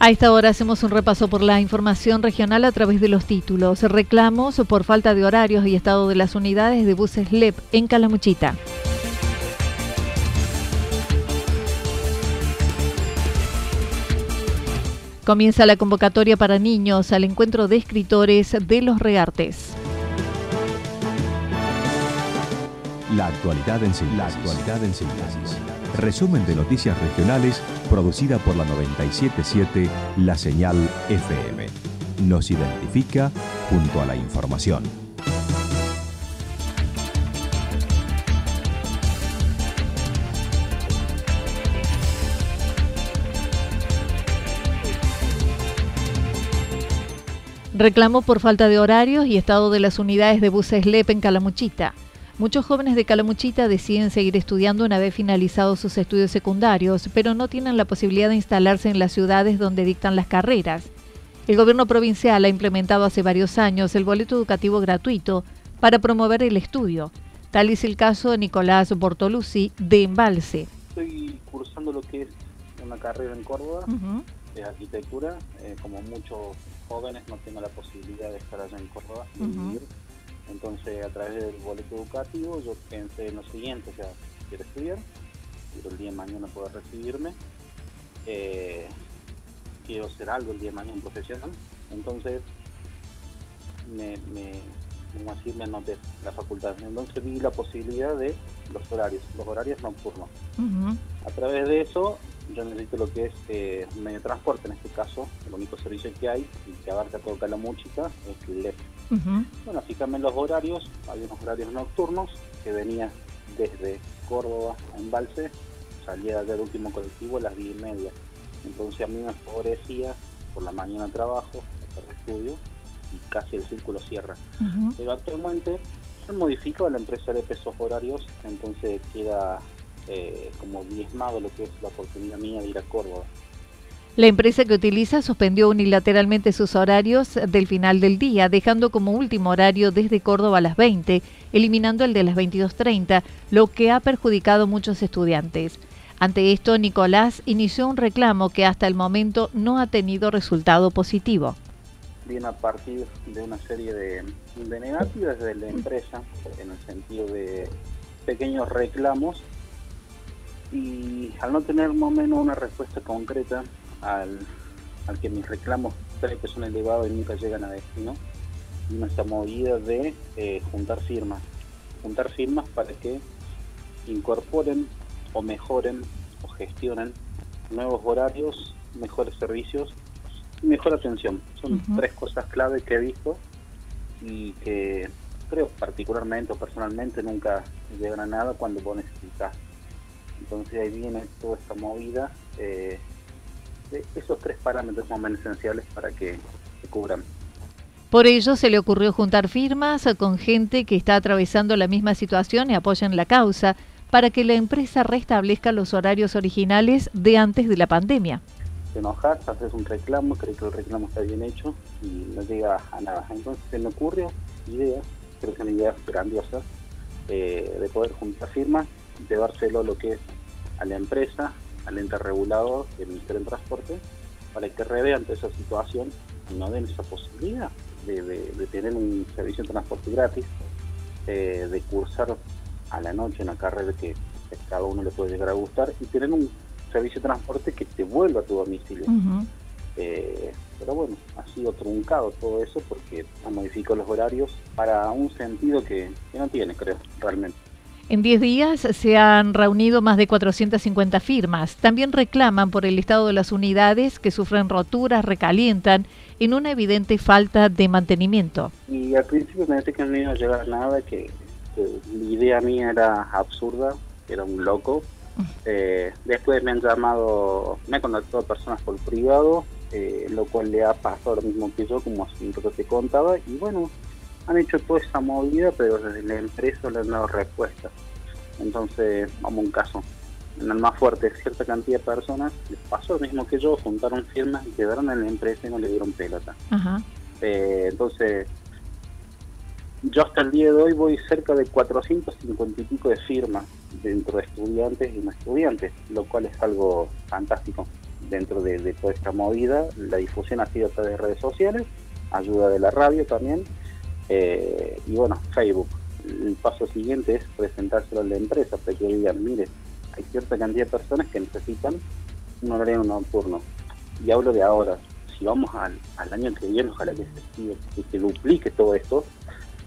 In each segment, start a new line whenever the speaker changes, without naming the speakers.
A esta hora hacemos un repaso por la información regional a través de los títulos. Reclamos por falta de horarios y estado de las unidades de buses LEP en Calamuchita. Comienza la convocatoria para niños al encuentro de escritores de los Reartes.
La actualidad en síntesis. Resumen de noticias regionales producida por la 977 La Señal FM. Nos identifica junto a la información.
Reclamo por falta de horarios y estado de las unidades de buses LEP en Calamuchita. Muchos jóvenes de Calamuchita deciden seguir estudiando una vez finalizados sus estudios secundarios, pero no tienen la posibilidad de instalarse en las ciudades donde dictan las carreras. El gobierno provincial ha implementado hace varios años el boleto educativo gratuito para promover el estudio. Tal es el caso de Nicolás Bortolucci de Embalse.
Estoy cursando lo que es una carrera en Córdoba de arquitectura. Eh, como muchos jóvenes no tengo la posibilidad de estar allá en Córdoba y vivir entonces, a través del boleto educativo, yo pensé en lo siguiente, o sea, quiero estudiar, quiero el día de mañana poder recibirme, eh, quiero ser algo el día de mañana profesional, entonces me, me, así, me anoté la facultad. Entonces vi la posibilidad de los horarios, los horarios nocturnos. A través de eso, yo necesito lo que es eh, medio de transporte, en este caso, el único servicio que hay y que abarca todo Calamuchita es el Bueno, fíjame los horarios, hay unos horarios nocturnos que venía desde Córdoba a Embalse, salía del último colectivo a las 10 y media. Entonces a mí me favorecía por la mañana trabajo, hacer estudio y casi el círculo cierra. Pero actualmente se modificado la empresa de pesos horarios, entonces queda eh, como diezmado lo que es la oportunidad mía de ir a Córdoba.
La empresa que utiliza suspendió unilateralmente sus horarios del final del día, dejando como último horario desde Córdoba a las 20, eliminando el de las 22.30, lo que ha perjudicado a muchos estudiantes. Ante esto, Nicolás inició un reclamo que hasta el momento no ha tenido resultado positivo.
Viene a partir de una serie de, de negativas de la empresa, en el sentido de pequeños reclamos, y al no tener más o menos una respuesta concreta al, que mis reclamos creo que son elevados y nunca llegan a destino, y nuestra movida de eh, juntar firmas, juntar firmas para que incorporen o mejoren o gestionen nuevos horarios, mejores servicios y mejor atención. Son tres cosas clave que he visto y que creo particularmente o personalmente nunca llegan a nada cuando vos necesitas. Entonces ahí viene toda esta movida eh, esos tres parámetros son más esenciales para que se cubran.
Por ello se le ocurrió juntar firmas con gente que está atravesando la misma situación y apoyan la causa para que la empresa restablezca los horarios originales de antes de la pandemia.
Te enojas, haces un reclamo, crees que el reclamo está bien hecho y no llega a nada. Entonces se me ocurrió idea, creo que es una idea grandiosa, eh, de poder juntar firmas, llevárselo lo que es a la empresa, al ente regulador del Ministerio de Transporte para que revea ante esa situación y no den esa posibilidad de, tener un servicio de transporte gratis eh, de cursar a la noche una carrera que cada uno le puede llegar a gustar y tener un servicio de transporte que te vuelva a tu domicilio. Eh, pero bueno, ha sido truncado todo eso porque ha modificado los horarios para un sentido que, que no tiene, creo, realmente.
En 10 días se han reunido más de 450 firmas. También reclaman por el estado de las unidades que sufren roturas, recalientan, en una evidente falta de mantenimiento.
Y al principio pensé que no iba a llegar nada, que, la idea mía era absurda, era un loco. Eh, después me han llamado, me han contactado personas por privado, eh, lo cual le ha pasado lo mismo que yo, como que te contaba, y bueno, han hecho toda esa movida, pero desde la empresa le han dado respuesta. Entonces, vamos a un caso. En el más fuerte, cierta cantidad de personas les pasó lo mismo que yo, juntaron firmas y quedaron en la empresa y no le dieron pelota. Eh, entonces, yo hasta el día de hoy voy cerca de 450 y pico de firmas dentro de estudiantes y no estudiantes, lo cual es algo fantástico dentro de, de toda esta movida. La difusión ha sido a través de redes sociales, ayuda de la radio también, eh, y bueno, Facebook. El paso siguiente es presentárselo a la empresa para que digan, mire, hay cierta cantidad de personas que necesitan un horario nocturno. Y hablo de ahora. Si vamos al, año que viene, ojalá que se, que duplique todo esto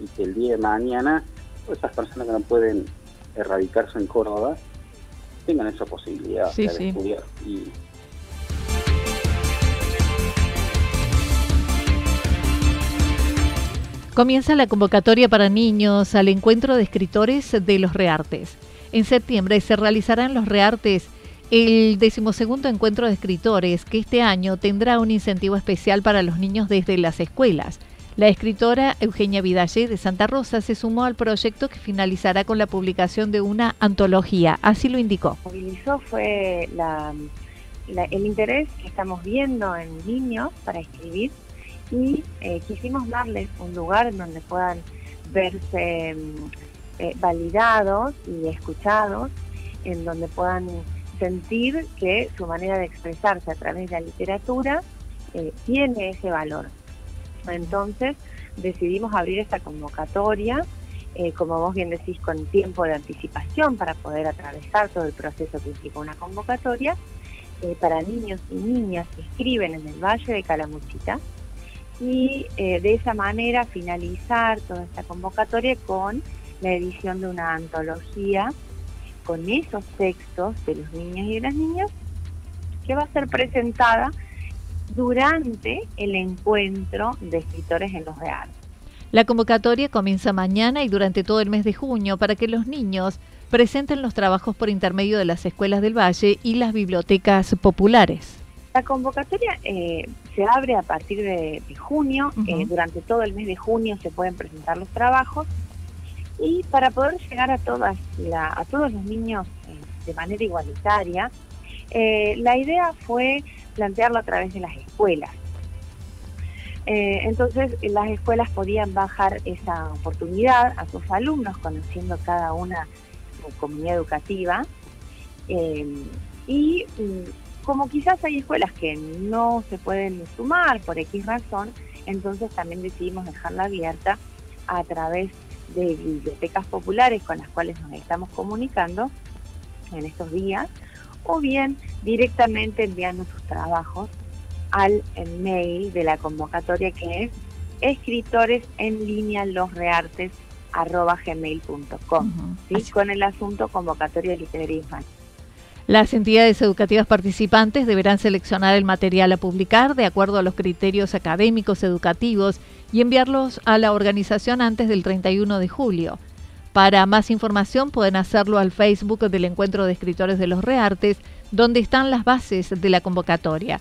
y que el día de mañana esas personas que no pueden erradicarse en Córdoba tengan esa posibilidad de estudiar. Y
Comienza la convocatoria para niños al encuentro de escritores de los Reartes. En septiembre se realizarán los Reartes el decimosegundo encuentro de escritores que este año tendrá un incentivo especial para los niños desde las escuelas. La escritora Eugenia Vidalle de Santa Rosa se sumó al proyecto que finalizará con la publicación de una antología, así lo indicó.
Movilizó fue el interés que estamos viendo en niños para escribir y eh, quisimos darles un lugar en donde puedan verse mm, eh, validados y escuchados, en donde puedan sentir que su manera de expresarse a través de la literatura eh, tiene ese valor. Entonces decidimos abrir esta convocatoria, como vos bien decís, con tiempo de anticipación para poder atravesar todo el proceso que implica una convocatoria, para niños y niñas que escriben en el Valle de Calamuchita, y eh, de esa manera finalizar toda esta convocatoria con la edición de una antología con esos textos de los niños y de las niñas que va a ser presentada durante el encuentro de escritores en los reales.
La convocatoria comienza mañana y durante todo el mes de junio para que los niños presenten los trabajos por intermedio de las escuelas del Valle y las bibliotecas populares.
La convocatoria eh, se abre a partir de, junio, eh, durante todo el mes de junio se pueden presentar los trabajos. Y para poder llegar a, todas a todos los niños eh, de manera igualitaria, la idea fue plantearlo a través de las escuelas. entonces las escuelas podían bajar esa oportunidad a sus alumnos, conociendo cada una su comunidad educativa, y mm, como quizás hay escuelas que no se pueden sumar por X razón, entonces también decidimos dejarla abierta a través de bibliotecas populares con las cuales nos estamos comunicando en estos días, o bien directamente enviando sus trabajos al mail de la convocatoria que es escritores en línea losreartes con el asunto convocatoria literaria infantil.
Las entidades educativas participantes deberán seleccionar el material a publicar de acuerdo a los criterios académicos educativos y enviarlos a la organización antes del 31 de julio. Para más información pueden hacerlo al Facebook del Encuentro de Escritores de los Reartes, donde están las bases de la convocatoria.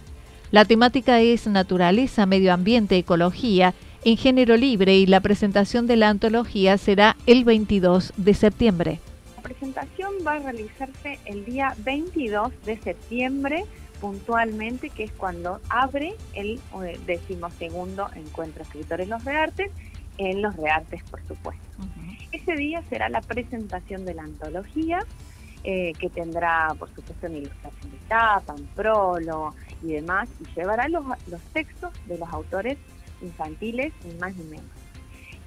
La temática es naturaleza, medio ambiente, ecología, en género libre y la presentación de la antología será el 22 de septiembre
presentación va a realizarse el día 22 de septiembre puntualmente, que es cuando abre el eh, decimosegundo encuentro escritores Los Reartes, en Los Reartes, por supuesto. Ese día será la presentación de la antología, eh, que tendrá, por supuesto, una ilustración de tapa, un prólogo y demás, y llevará los, textos de los autores infantiles, ni más ni menos.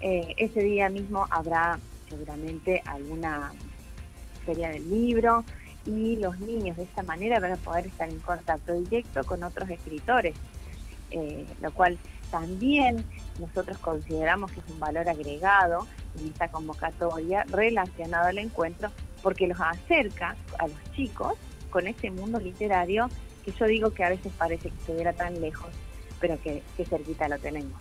Eh, ese día mismo habrá seguramente alguna feria del libro y los niños de esta manera van a poder estar en contacto directo con otros escritores, eh, lo cual también nosotros consideramos que es un valor agregado en esta convocatoria relacionado al encuentro porque los acerca a los chicos con este mundo literario que yo digo que a veces parece que estuviera tan lejos, pero que, cerquita lo tenemos.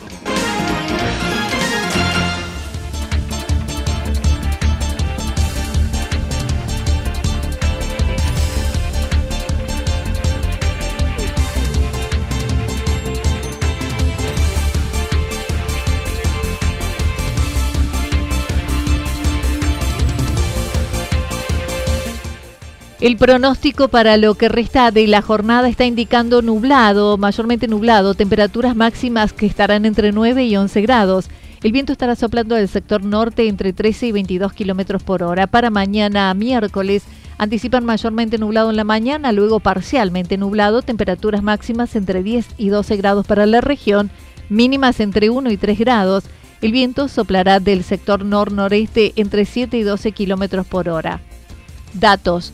El pronóstico para lo que resta de la jornada está indicando nublado, mayormente nublado, temperaturas máximas que estarán entre 9 y 11 grados. El viento estará soplando del sector norte entre 13 y 22 kilómetros por hora. Para mañana, miércoles, anticipan mayormente nublado en la mañana, luego parcialmente nublado, temperaturas máximas entre 10 y 12 grados para la región, mínimas entre 1 y 3 grados. El viento soplará del sector nor-noreste entre 7 y 12 kilómetros por hora. Datos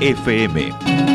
FM.